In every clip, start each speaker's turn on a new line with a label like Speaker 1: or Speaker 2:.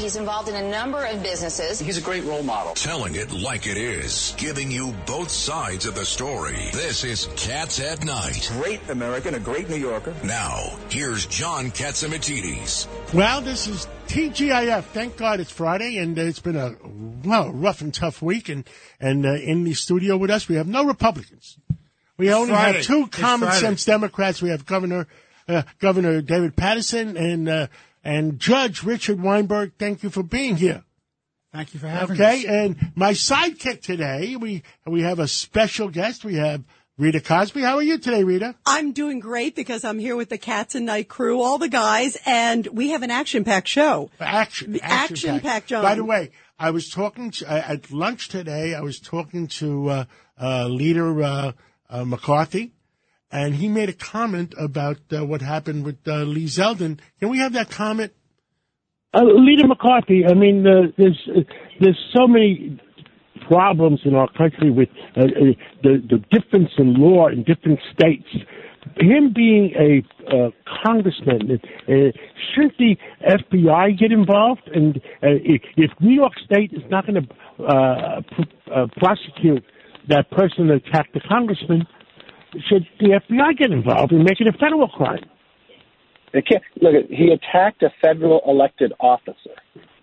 Speaker 1: He's involved in a number of businesses.
Speaker 2: He's a great role model.
Speaker 3: Telling it like it is, giving you both sides of the story. This is Cats at Night.
Speaker 2: Great American, a great New Yorker.
Speaker 3: Now, here's John Catsimatidis.
Speaker 4: Well, this is TGIF. Thank God it's Friday, and uh, it's been a well rough and tough week. And and uh, in the studio with us, we have no Republicans. We only
Speaker 5: Friday.
Speaker 4: have two
Speaker 5: It's
Speaker 4: common
Speaker 5: Friday.
Speaker 4: sense Democrats. We have Governor uh, Governor David Paterson and uh, and Judge Richard Weinberg. Thank you for being here.
Speaker 5: Thank you for having
Speaker 4: Okay,
Speaker 5: us.
Speaker 4: Okay, and my sidekick today, we we have a special guest. We have Rita Cosby. How are you today, Rita?
Speaker 6: I'm doing great because I'm here with the Cats and Night crew, all the guys, and we have an action-packed show.
Speaker 4: Action,
Speaker 6: The action-packed, John.
Speaker 4: By the way, I was talking to, uh, at lunch today. I was talking to uh, uh, Leader uh, uh, McCarthy, and he made a comment about uh, what happened with uh, Lee Zeldin. Can we have that comment?
Speaker 7: Uh, Leader McCarthy, I mean, uh, there's uh, there's so many problems in our country with uh, the the difference in law in different states. Him being a congressman, shouldn't the FBI get involved? And if, New York State is not going to pr- prosecute that person that attacked the congressman, should the FBI get involved and make it a federal crime?
Speaker 8: It can't, look, he attacked a federal elected officer.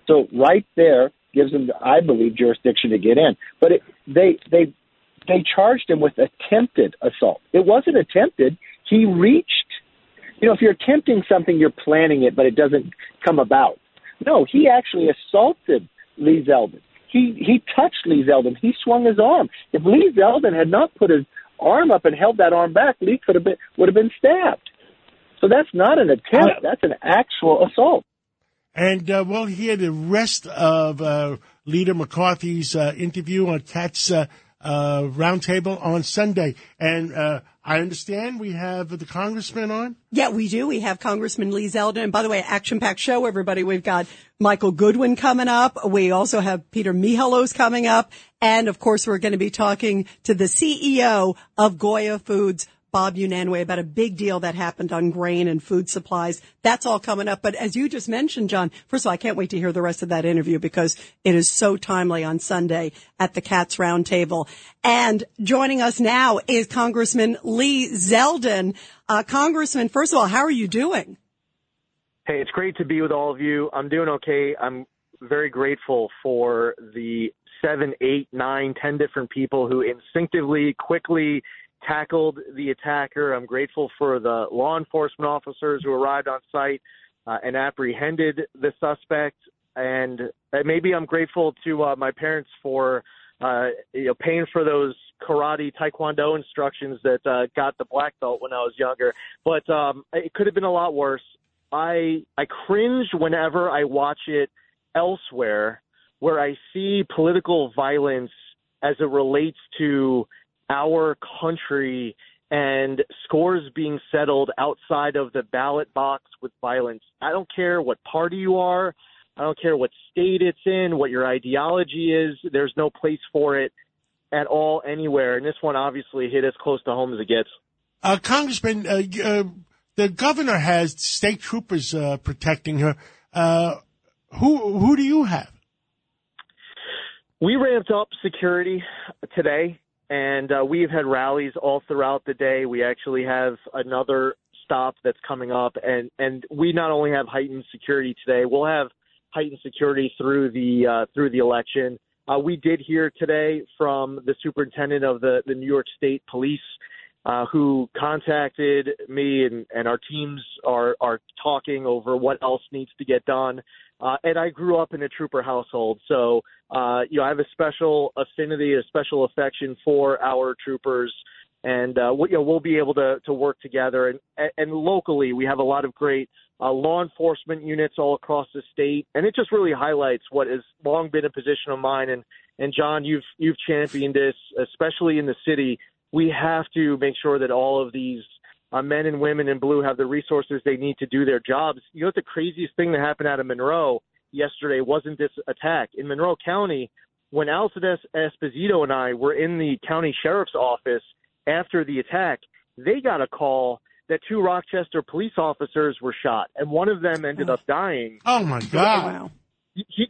Speaker 8: So right there gives him, I believe, jurisdiction to get in. But it, they they they charged him with attempted assault. It wasn't attempted. He reached. You know, if you're attempting something, you're planning it, but it doesn't come about. No, he actually assaulted Lee Zeldin. He he touched Lee Zeldin. He swung his arm. If Lee Zeldin had not put his arm up and held that arm back, Lee could have been would have been stabbed. So that's not an attempt. That's an actual assault.
Speaker 4: And uh, we'll hear the rest of uh, Leader McCarthy's uh, interview on Cat's uh, uh, Roundtable on Sunday. And uh, I understand we have the congressman on.
Speaker 6: Yeah, we do. We have Congressman Lee Zeldin. And by the way, action-packed show, everybody. We've got Michael Goodwin coming up. We also have Peter Mihalos coming up. And of course, we're going to be talking to the CEO of Goya Foods, Bob Unanue, about a big deal that happened on grain and food supplies. That's all coming up. But as you just mentioned, John, first of all, I can't wait to hear the rest of that interview because it is so timely on Sunday at the Cats Roundtable. And joining us now is Congressman Lee Zeldin. Uh, Congressman, first of all, how are you doing?
Speaker 9: Hey, it's great to be with all of you. I'm doing okay. I'm very grateful for the seven, eight, nine, ten different people who instinctively, quickly tackled the attacker. I'm grateful for the law enforcement officers who arrived on site uh, and apprehended the suspect. And uh, maybe I'm grateful to uh, my parents for uh, you know paying for those karate taekwondo instructions that uh, got the black belt when I was younger. But um, it could have been a lot worse. I I cringe whenever I watch it elsewhere, where I see political violence as it relates to our country and scores being settled outside of the ballot box with violence. I don't care what party you are. I don't care what state it's in, what your ideology is. There's no place for it at all anywhere. And this one obviously hit as close to home as it gets.
Speaker 4: Uh, Congressman, uh, uh, the governor has state troopers uh, protecting her. Who who do you have?
Speaker 9: We ramped up security today, and uh, we've had rallies all throughout the day. We actually have another stop that's coming up, and and we not only have heightened security today, we'll have heightened security through the uh, through the election. Uh, we did hear today from the superintendent of the the New York State Police. Uh, who contacted me and, and our teams are, are talking over what else needs to get done. Uh, and I grew up in a trooper household, so uh, you know I have a special affinity, a special affection for our troopers, and uh, we, you know we'll be able to to work together. And and locally, we have a lot of great uh, law enforcement units all across the state, and it just really highlights what has long been a position of mine. And and John, you've you've championed this, especially in the city. We have to make sure that all of these uh, men and women in blue have the resources they need to do their jobs. You know what the craziest thing that happened out of Monroe yesterday wasn't this attack in Monroe County when Alison Esposito and I were in the county sheriff's office after the attack. They got a call that two Rochester police officers were shot, and one of them ended up dying.
Speaker 4: Oh my God!
Speaker 6: Wow.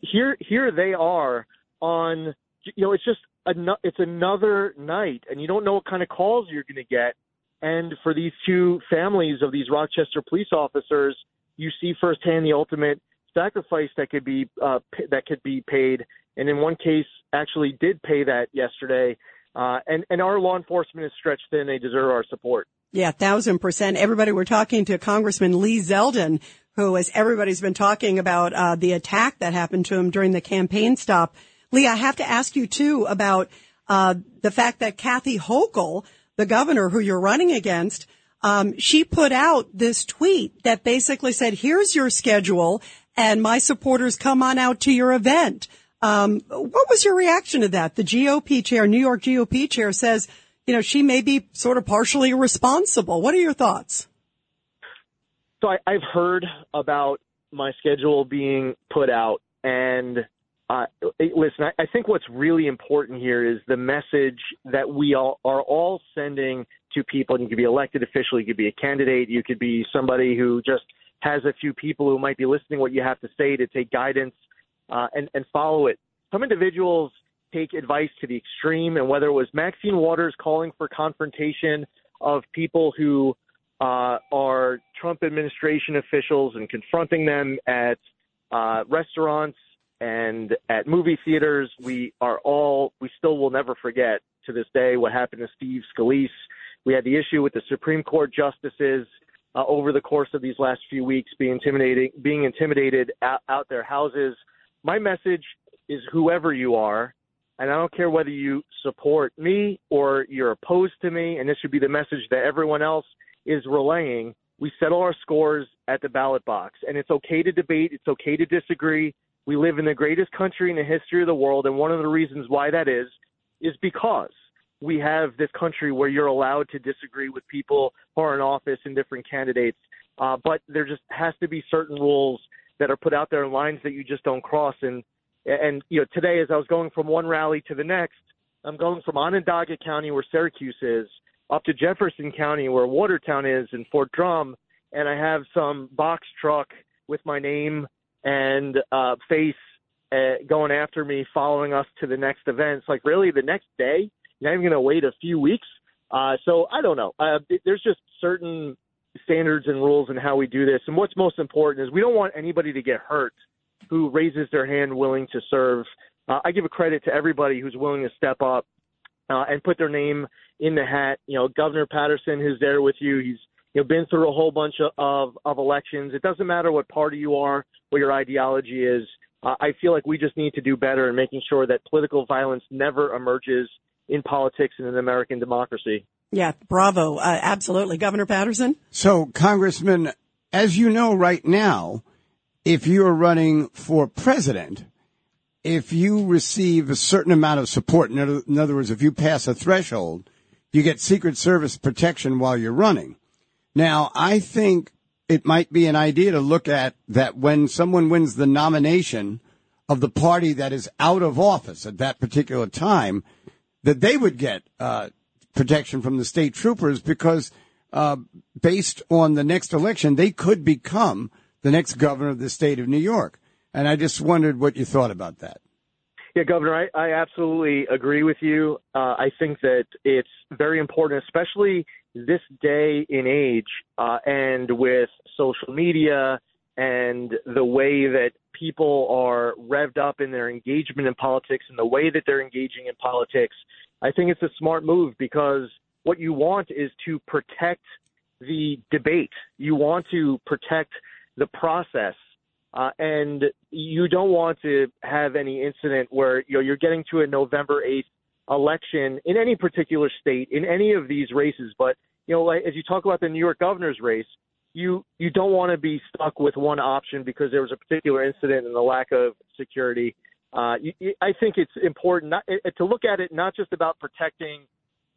Speaker 9: here here they are on you know it's just an, it's another night and you don't know what kind of calls you're going to get and for these two families of these Rochester police officers you see firsthand the ultimate sacrifice that could be uh, that could be paid and in one case actually did pay that yesterday uh, and and our law enforcement is stretched thin they deserve our support
Speaker 6: Yeah, thousand percent. Everybody, we're talking to Congressman Lee Zeldin, who, as everybody's been talking about, uh, the attack that happened to him during the campaign stop. Lee, I have to ask you too about, uh, the fact that Kathy Hochul, the governor who you're running against, um, she put out this tweet that basically said, here's your schedule and my supporters come on out to your event. Um, what was your reaction to that? The GOP chair, New York GOP chair says, you know, she may be sort of partially responsible. What are your thoughts?
Speaker 9: So I, I've heard about my schedule being put out, and uh, listen, I, I think what's really important here is the message that we all are all sending to people. You could be elected official, you could be a candidate, you could be somebody who just has a few people who might be listening what you have to say to take guidance uh, and and follow it. Some individuals take advice to the extreme, and whether it was Maxine Waters calling for confrontation of people who uh, are Trump administration officials and confronting them at uh, restaurants and at movie theaters, we are all we still will never forget to this day what happened to Steve Scalise. We had the issue with the Supreme Court justices uh, over the course of these last few weeks being intimidating, being intimidated out, out their houses. My message is whoever you are, and I don't care whether you support me or you're opposed to me, and this should be the message that everyone else is relaying. We settle our scores at the ballot box, and it's okay to debate. It's okay to disagree. We live in the greatest country in the history of the world, and one of the reasons why that is is because we have this country where you're allowed to disagree with people who are in office and different candidates. Uh, but there just has to be certain rules that are put out there and lines that you just don't cross. And and you know, today as I was going from one rally to the next, I'm going from Onondaga County where Syracuse is up to Jefferson County where Watertown is and Fort Drum, and I have some box truck with my name and uh, face uh, going after me, following us to the next events. Like really the next day. You're not even going to wait a few weeks. Uh, so I don't know. Uh, there's just certain standards and rules in how we do this. And what's most important is we don't want anybody to get hurt who raises their hand willing to serve. Uh, I give a credit to everybody who's willing to step up uh, and put their name in the hat. You know, Governor Paterson, who's there with you, he's you know been through a whole bunch of of, of elections. It doesn't matter what party you are, what your ideology is. Uh, I feel like we just need to do better in making sure that political violence never emerges in politics and in American democracy.
Speaker 6: Yeah, bravo. Uh, absolutely. Governor Paterson?
Speaker 5: So, Congressman, as you know right now, if you're running for president, if you receive a certain amount of support, in other, in other words, if you pass a threshold, you get Secret Service protection while you're running. Now, I think it might be an idea to look at that when someone wins the nomination of the party that is out of office at that particular time, that they would get uh, protection from the state troopers because uh, based on the next election, they could become the next governor of the state of New York. And I just wondered what you thought about that.
Speaker 9: Yeah, Governor, I, I absolutely agree with you. Uh, I think that it's very important, especially this day and age, uh, and with social media and the way that people are revved up in their engagement in politics and the way that they're engaging in politics. I think it's a smart move because what you want is to protect the debate. You want to protect the process. Uh, and you don't want to have any incident where you know, you're getting to a November 8th election in any particular state, in any of these races. But, you know, like, as you talk about the New York governor's race, you you don't want to be stuck with one option because there was a particular incident and the lack of security. Uh, you, you, I think it's important not, it, to look at it not just about protecting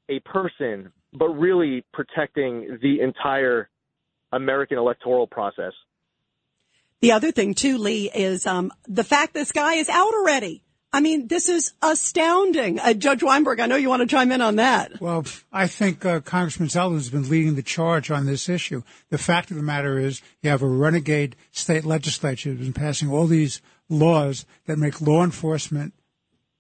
Speaker 9: a person, but really protecting the entire American electoral process.
Speaker 6: The other thing too, Lee, is um, the fact this guy is out already. I mean, this is astounding. Uh, Judge Weinberg, I know you want to chime in on that.
Speaker 10: Well, I think uh, Congressman Zeldin has been leading the charge on this issue. The fact of the matter is, you have a renegade state legislature that's been passing all these laws that make law enforcement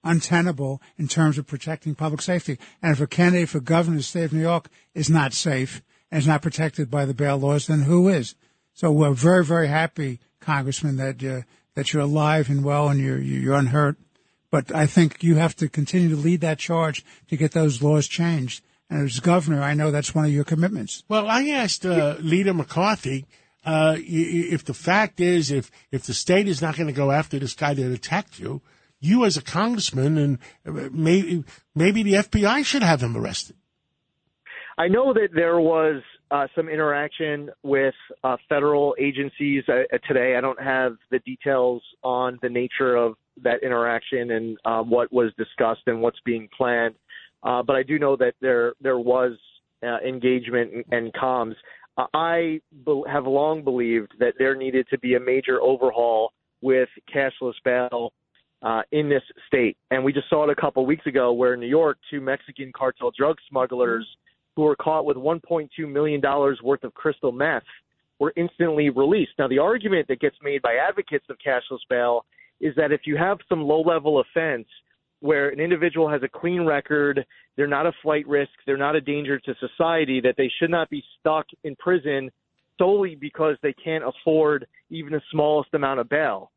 Speaker 10: untenable in terms of protecting public safety. And if a candidate for governor of the state of New York is not safe and is not protected by the bail laws, then who is? So we're very, very happy, Congressman, that uh, that you're alive and well and you're you're unhurt. But I think you have to continue to lead that charge to get those laws changed. And as governor, I know that's one of your commitments.
Speaker 4: Well, I asked uh, Leader McCarthy uh, if the fact is if if the state is not going to go after this guy that attacked you, you as a congressman and uh, maybe maybe the FBI should have him arrested.
Speaker 9: I know that there was uh, some interaction with uh, federal agencies uh, today. I don't have the details on the nature of that interaction and um, what was discussed and what's being planned, uh, but I do know that there there was uh, engagement and, and comms. Uh, I be- have long believed that there needed to be a major overhaul with cashless bail uh, in this state. And we just saw it a couple weeks ago where in New York, two Mexican cartel drug smugglers who were caught with $1.2 million worth of crystal meth were instantly released. Now, the argument that gets made by advocates of cashless bail is that if you have some low level offense where an individual has a clean record, they're not a flight risk, they're not a danger to society, that they should not be stuck in prison solely because they can't afford even the smallest amount of bail.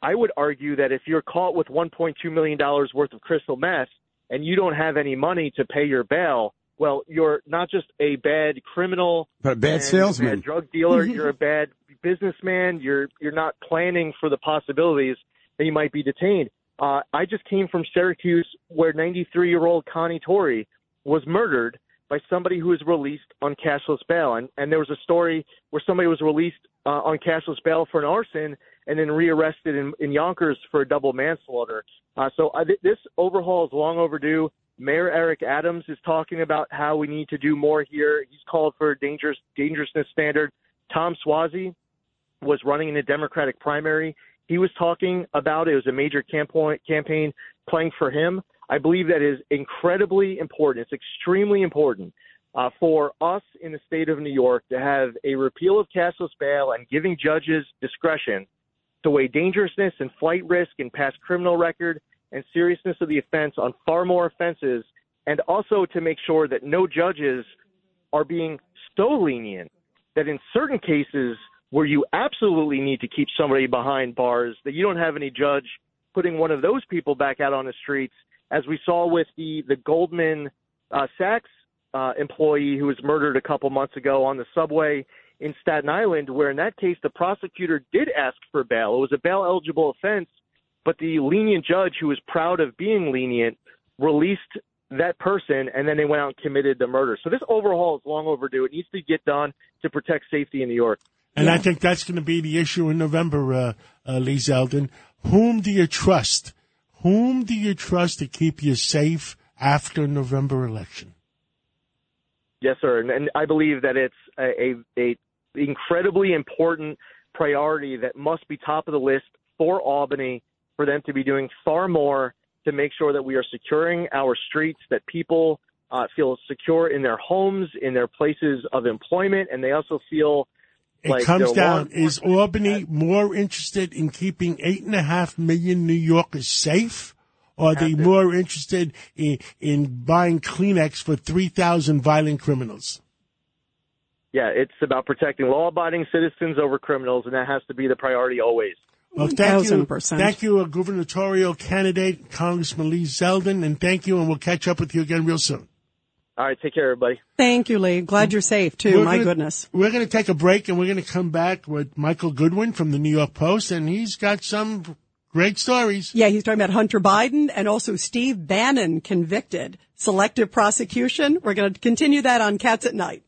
Speaker 9: I would argue that if you're caught with $1.2 million worth of crystal meth and you don't have any money to pay your bail, well, you're not just a bad criminal,
Speaker 5: but a bad salesman,
Speaker 9: a bad drug dealer. you're a bad businessman. You're you're not planning for the possibilities you might be detained. Uh, I just came from Syracuse, where 93 year old Connie Torrey was murdered by somebody who was released on cashless bail, and and there was a story where somebody was released uh, on cashless bail for an arson and then rearrested in, in Yonkers for a double manslaughter. Uh, so I, this overhaul is long overdue. Mayor Eric Adams is talking about how we need to do more here. He's called for a dangerous dangerousness standard. Tom Suozzi was running in a Democratic primary. He was talking about it. Was a major campaign campaign playing for him. I believe that is incredibly important. It's extremely important uh, for us in the state of New York to have a repeal of cashless bail and giving judges discretion to weigh dangerousness and flight risk and past criminal record and seriousness of the offense on far more offenses, and also to make sure that no judges are being so lenient that in certain cases where you absolutely need to keep somebody behind bars, that you don't have any judge putting one of those people back out on the streets, as we saw with the the Goldman uh, Sachs uh, employee who was murdered a couple months ago on the subway in Staten Island, where in that case the prosecutor did ask for bail. It was a bail eligible offense, but the lenient judge, who was proud of being lenient, released that person, and then they went out and committed the murder. So this overhaul is long overdue. It needs to get done to protect safety in New York.
Speaker 4: And yeah. I think that's going to be the issue in November, uh, uh, Lee Zeldin. Whom do you trust? Whom do you trust to keep you safe after November election?
Speaker 9: Yes, sir. And, and I believe that it's a, a, a incredibly important priority that must be top of the list for Albany for them to be doing far more to make sure that we are securing our streets, that people uh, feel secure in their homes, in their places of employment, and they also feel
Speaker 4: it
Speaker 9: like
Speaker 4: comes down. Is Albany more interested in keeping eight and a half million New Yorkers safe? Or are they more interested in, in buying Kleenex for 3,000 violent criminals?
Speaker 9: Yeah, it's about protecting law abiding citizens over criminals, and that has to be the priority always.
Speaker 4: Well, thank you. Thank you, a gubernatorial candidate, Congressman Lee Zeldin, and thank you, and we'll catch up with you again real soon.
Speaker 9: All right, take care, everybody.
Speaker 6: Thank you, Lee. Glad you're safe, too.
Speaker 4: We're
Speaker 6: My
Speaker 4: gonna,
Speaker 6: goodness.
Speaker 4: We're going to take a break, and we're going to come back with Michael Goodwin from the New York Post, and he's got some great stories.
Speaker 6: Yeah, he's talking about Hunter Biden and also Steve Bannon convicted. Selective prosecution. We're going to continue that on Cats at Night.